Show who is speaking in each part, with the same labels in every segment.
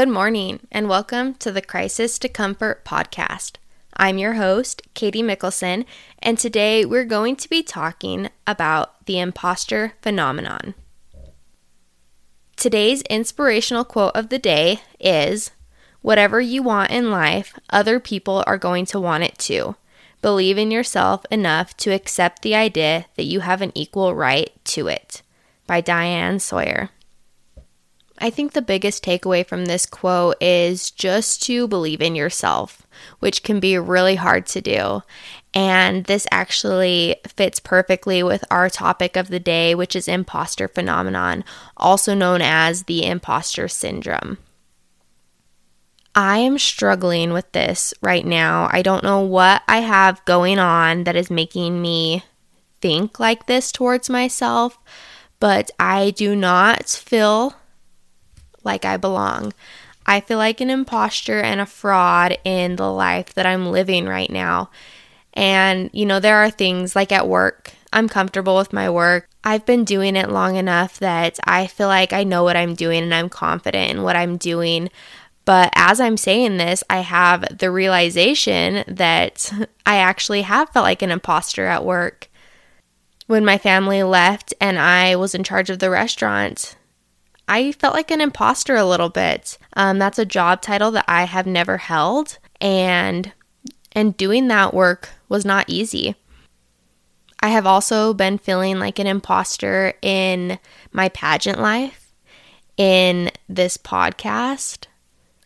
Speaker 1: Good morning, and welcome to the Crisis to Comfort podcast. I'm your host, Katie Mickelson, and today we're going to be talking about the imposter phenomenon. Today's inspirational quote of the day is Whatever you want in life, other people are going to want it too. Believe in yourself enough to accept the idea that you have an equal right to it. By Diane Sawyer. I think the biggest takeaway from this quote is just to believe in yourself, which can be really hard to do. And this actually fits perfectly with our topic of the day, which is imposter phenomenon, also known as the imposter syndrome. I am struggling with this right now. I don't know what I have going on that is making me think like this towards myself, but I do not feel like I belong. I feel like an imposter and a fraud in the life that I'm living right now. And, you know, there are things like at work, I'm comfortable with my work. I've been doing it long enough that I feel like I know what I'm doing and I'm confident in what I'm doing. But as I'm saying this, I have the realization that I actually have felt like an imposter at work. When my family left and I was in charge of the restaurant, I felt like an imposter a little bit. Um, that's a job title that I have never held, and and doing that work was not easy. I have also been feeling like an imposter in my pageant life, in this podcast.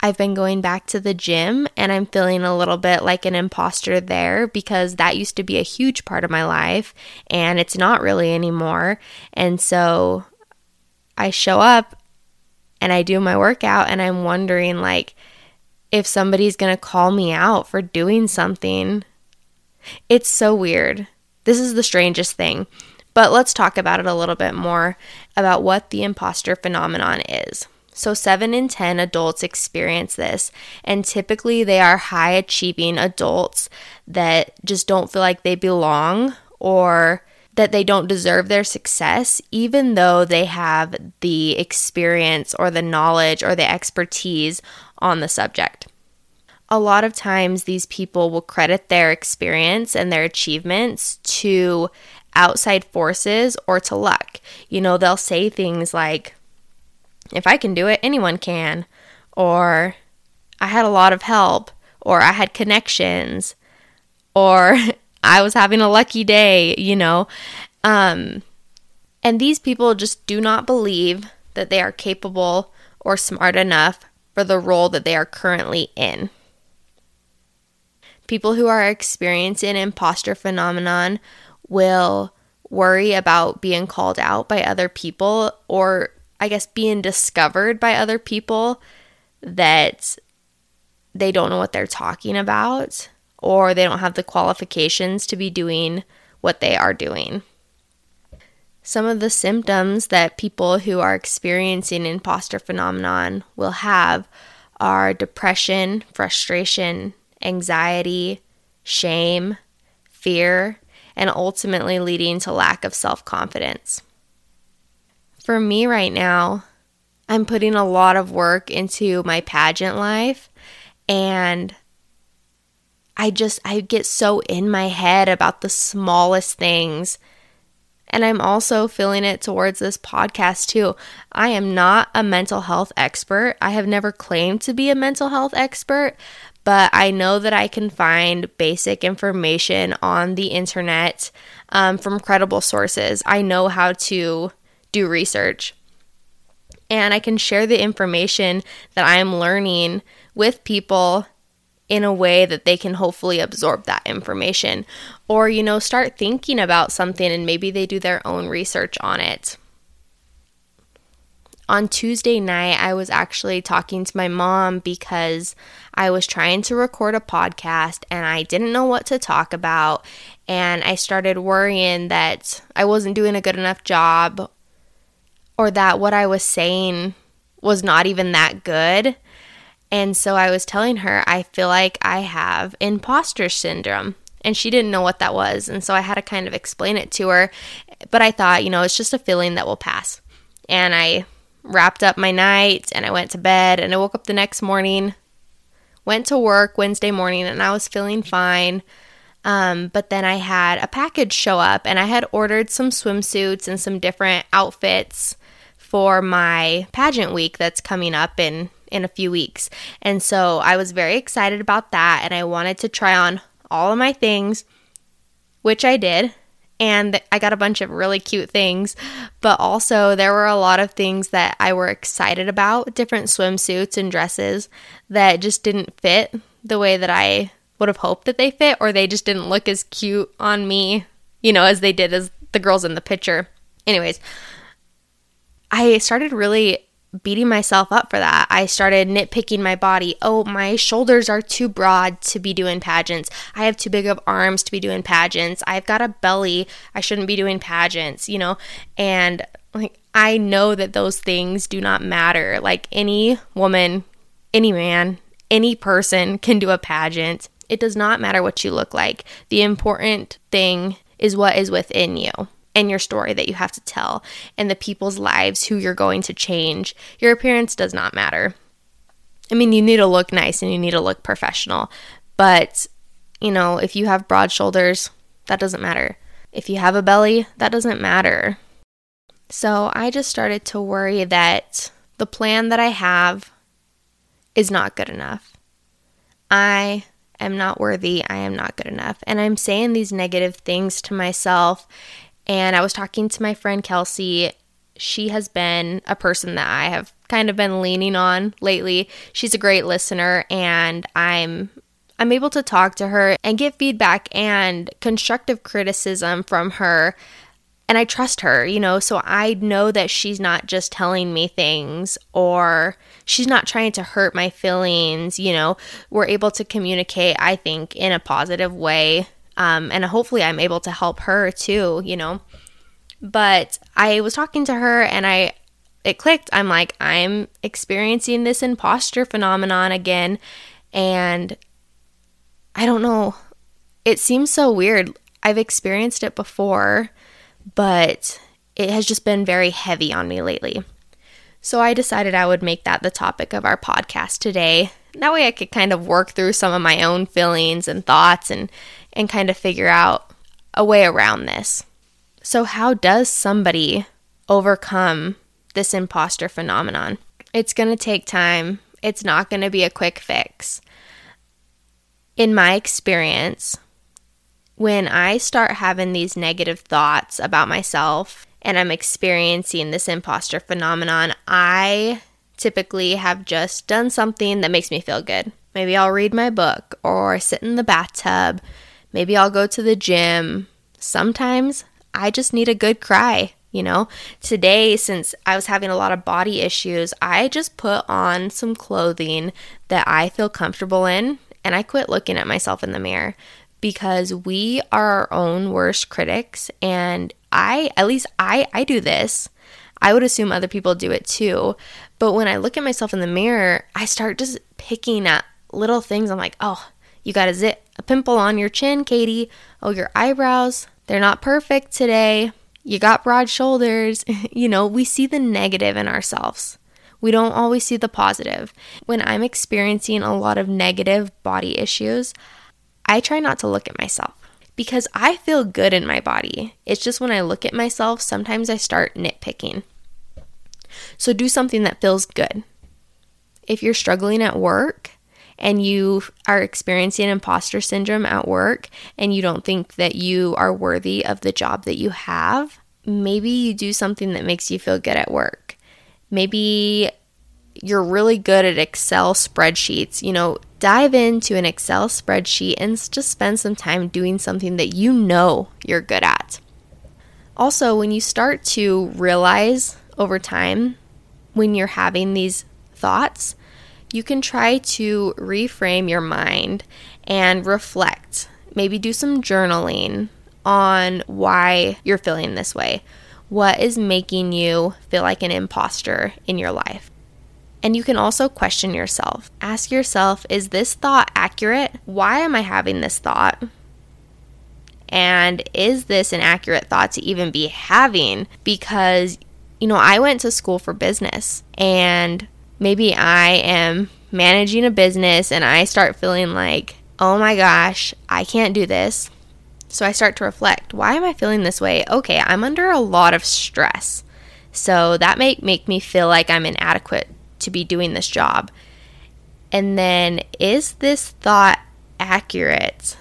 Speaker 1: I've been going back to the gym and I'm feeling a little bit like an imposter there because that used to be a huge part of my life and it's not really anymore. And so I show up and I do my workout and I'm wondering like if somebody's going to call me out for doing something. It's so weird. This is the strangest thing. But let's talk about it a little bit more about what the imposter phenomenon is. So, 7 in 10 adults experience this, and typically they are high achieving adults that just don't feel like they belong or that they don't deserve their success, even though they have the experience or the knowledge or the expertise on the subject. A lot of times, these people will credit their experience and their achievements to outside forces or to luck. You know, they'll say things like, if I can do it, anyone can. Or, I had a lot of help. Or, I had connections. Or, I was having a lucky day, you know. Um, and these people just do not believe that they are capable or smart enough for the role that they are currently in. People who are experiencing imposter phenomenon will worry about being called out by other people or I guess being discovered by other people that they don't know what they're talking about or they don't have the qualifications to be doing what they are doing. Some of the symptoms that people who are experiencing imposter phenomenon will have are depression, frustration, anxiety, shame, fear, and ultimately leading to lack of self confidence. For me right now, I'm putting a lot of work into my pageant life and I just I get so in my head about the smallest things. And I'm also feeling it towards this podcast too. I am not a mental health expert. I have never claimed to be a mental health expert, but I know that I can find basic information on the internet um, from credible sources. I know how to do research. And I can share the information that I am learning with people in a way that they can hopefully absorb that information or you know start thinking about something and maybe they do their own research on it on Tuesday night, I was actually talking to my mom because I was trying to record a podcast and I didn't know what to talk about. And I started worrying that I wasn't doing a good enough job or that what I was saying was not even that good. And so I was telling her, I feel like I have imposter syndrome. And she didn't know what that was. And so I had to kind of explain it to her. But I thought, you know, it's just a feeling that will pass. And I wrapped up my night and I went to bed and I woke up the next morning, went to work Wednesday morning and I was feeling fine. Um, but then I had a package show up and I had ordered some swimsuits and some different outfits for my pageant week that's coming up in in a few weeks. And so I was very excited about that and I wanted to try on all of my things, which I did and I got a bunch of really cute things, but also there were a lot of things that I were excited about, different swimsuits and dresses that just didn't fit the way that I would have hoped that they fit or they just didn't look as cute on me, you know, as they did as the girls in the picture. Anyways, I started really beating myself up for that. I started nitpicking my body. Oh, my shoulders are too broad to be doing pageants. I have too big of arms to be doing pageants. I've got a belly. I shouldn't be doing pageants, you know? And like I know that those things do not matter. Like any woman, any man, any person can do a pageant. It does not matter what you look like. The important thing is what is within you and your story that you have to tell and the people's lives who you're going to change. Your appearance does not matter. I mean, you need to look nice and you need to look professional, but you know, if you have broad shoulders, that doesn't matter. If you have a belly, that doesn't matter. So I just started to worry that the plan that I have is not good enough. I am not worthy. I am not good enough. And I'm saying these negative things to myself and I was talking to my friend Kelsey. She has been a person that I have kind of been leaning on lately. She's a great listener and I'm I'm able to talk to her and get feedback and constructive criticism from her. And I trust her, you know, so I know that she's not just telling me things or she's not trying to hurt my feelings, you know. We're able to communicate, I think, in a positive way um, and hopefully I'm able to help her too, you know. But I was talking to her and I it clicked. I'm like, I'm experiencing this imposter phenomenon again. And I don't know. It seems so weird. I've experienced it before, but it has just been very heavy on me lately. So I decided I would make that the topic of our podcast today. That way I could kind of work through some of my own feelings and thoughts and and kind of figure out a way around this. So, how does somebody overcome this imposter phenomenon? It's going to take time, it's not going to be a quick fix. In my experience, when I start having these negative thoughts about myself and I'm experiencing this imposter phenomenon, I typically have just done something that makes me feel good. Maybe I'll read my book or sit in the bathtub Maybe I'll go to the gym. Sometimes I just need a good cry. You know, today, since I was having a lot of body issues, I just put on some clothing that I feel comfortable in and I quit looking at myself in the mirror because we are our own worst critics. And I, at least I, I do this. I would assume other people do it too. But when I look at myself in the mirror, I start just picking at little things. I'm like, oh, you got a zit, a pimple on your chin, Katie. Oh, your eyebrows, they're not perfect today. You got broad shoulders. you know, we see the negative in ourselves. We don't always see the positive. When I'm experiencing a lot of negative body issues, I try not to look at myself because I feel good in my body. It's just when I look at myself, sometimes I start nitpicking. So do something that feels good. If you're struggling at work, and you are experiencing imposter syndrome at work and you don't think that you are worthy of the job that you have, maybe you do something that makes you feel good at work. Maybe you're really good at Excel spreadsheets. You know, dive into an Excel spreadsheet and just spend some time doing something that you know you're good at. Also, when you start to realize over time when you're having these thoughts, you can try to reframe your mind and reflect. Maybe do some journaling on why you're feeling this way. What is making you feel like an imposter in your life? And you can also question yourself. Ask yourself, is this thought accurate? Why am I having this thought? And is this an accurate thought to even be having? Because you know, I went to school for business and maybe I am managing a business and I start feeling like, oh my gosh, I can't do this. So I start to reflect, why am I feeling this way? Okay, I'm under a lot of stress. So that may make me feel like I'm inadequate to be doing this job. And then, is this thought accurate?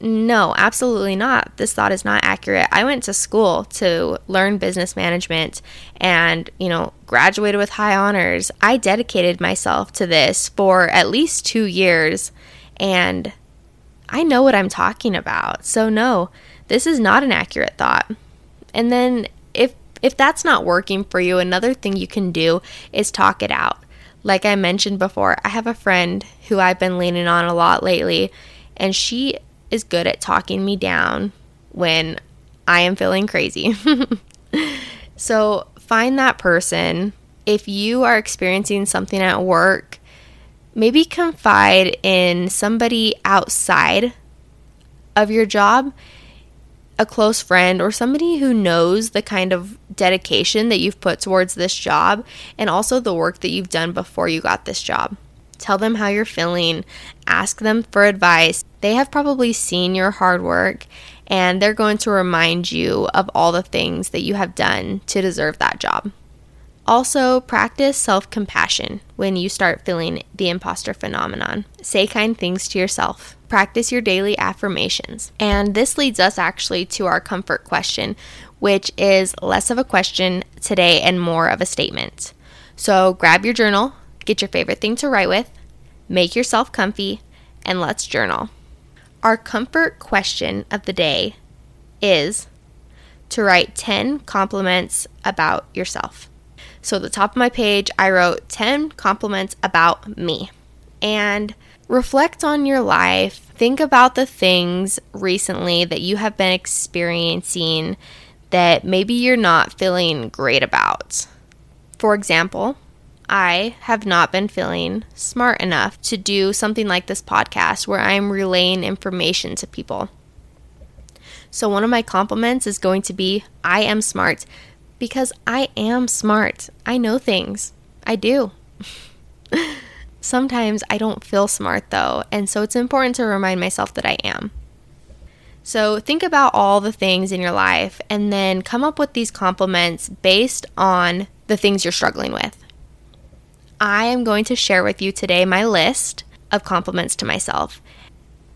Speaker 1: No, absolutely not. This thought is not accurate. I went to school to learn business management and, you know, graduated with high honors. I dedicated myself to this for at least two years and I know what I'm talking about. So, no, this is not an accurate thought. And then, if if that's not working for you, another thing you can do is talk it out. Like I mentioned before, I have a friend who I've been leaning on a lot lately, and she is good at talking me down when I am feeling crazy. so find that person. If you are experiencing something at work, maybe confide in somebody outside of your job, a close friend, or somebody who knows the kind of dedication that you've put towards this job and also the work that you've done before you got this job. Tell them how you're feeling, ask them for advice. They have probably seen your hard work and they're going to remind you of all the things that you have done to deserve that job. Also, practice self compassion when you start feeling the imposter phenomenon. Say kind things to yourself. Practice your daily affirmations. And this leads us actually to our comfort question, which is less of a question today and more of a statement. So grab your journal, Get your favorite thing to write with, make yourself comfy, and let's journal. Our comfort question of the day is to write 10 compliments about yourself. So at the top of my page, I wrote 10 compliments about me. And reflect on your life. Think about the things recently that you have been experiencing that maybe you're not feeling great about. For example, I have not been feeling smart enough to do something like this podcast where I'm relaying information to people. So, one of my compliments is going to be I am smart because I am smart. I know things. I do. Sometimes I don't feel smart though, and so it's important to remind myself that I am. So, think about all the things in your life and then come up with these compliments based on the things you're struggling with. I am going to share with you today my list of compliments to myself.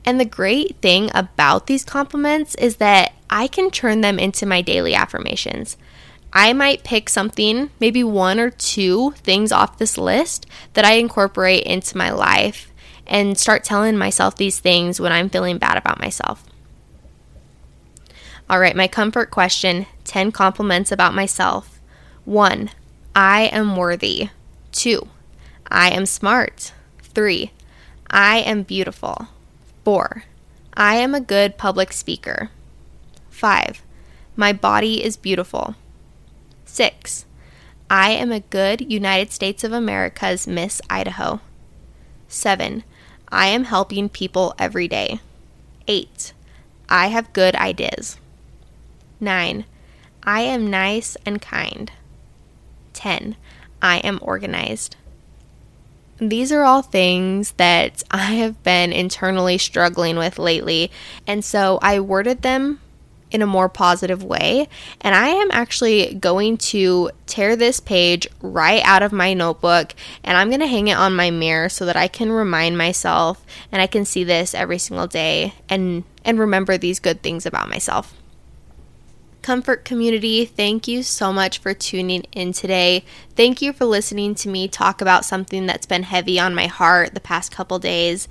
Speaker 1: And the great thing about these compliments is that I can turn them into my daily affirmations. I might pick something, maybe one or two things off this list that I incorporate into my life and start telling myself these things when I'm feeling bad about myself. All right, my comfort question 10 compliments about myself. One, I am worthy. Two, I am smart. Three, I am beautiful. Four, I am a good public speaker. Five, my body is beautiful. Six, I am a good United States of America's Miss Idaho. Seven, I am helping people every day. Eight, I have good ideas. Nine, I am nice and kind. 10. I am organized. These are all things that I have been internally struggling with lately, and so I worded them in a more positive way. And I am actually going to tear this page right out of my notebook and I'm going to hang it on my mirror so that I can remind myself and I can see this every single day and and remember these good things about myself. Comfort community, thank you so much for tuning in today. Thank you for listening to me talk about something that's been heavy on my heart the past couple days.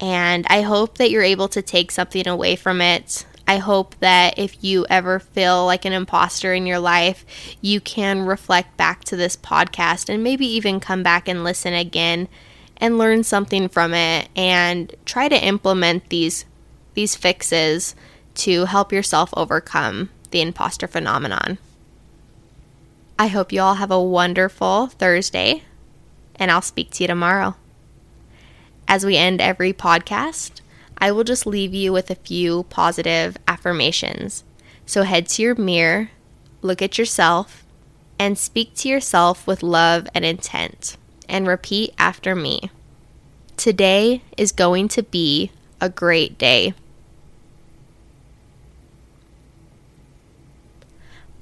Speaker 1: And I hope that you're able to take something away from it. I hope that if you ever feel like an imposter in your life, you can reflect back to this podcast and maybe even come back and listen again and learn something from it and try to implement these these fixes to help yourself overcome the imposter phenomenon. I hope you all have a wonderful Thursday, and I'll speak to you tomorrow. As we end every podcast, I will just leave you with a few positive affirmations. So head to your mirror, look at yourself, and speak to yourself with love and intent. And repeat after me. Today is going to be a great day.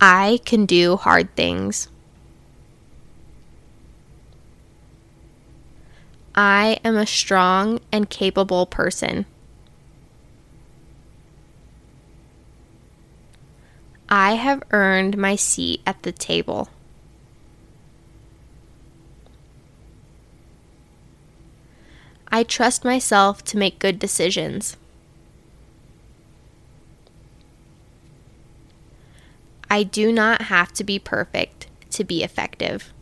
Speaker 1: I can do hard things. I am a strong and capable person. I have earned my seat at the table. I trust myself to make good decisions. I do not have to be perfect to be effective.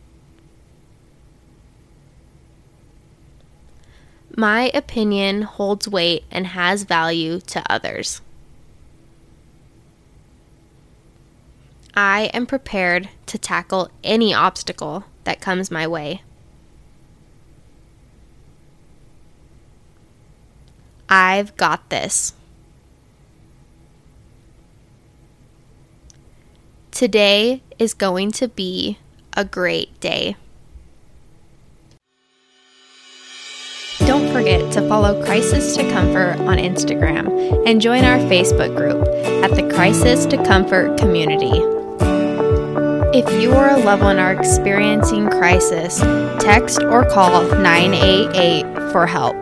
Speaker 1: My opinion holds weight and has value to others. I am prepared to tackle any obstacle that comes my way. I've got this. Today is going to be a great day. Don't forget to follow Crisis to Comfort on Instagram and join our Facebook group at the Crisis to Comfort community. If you or a loved one are experiencing crisis, text or call 988 for help.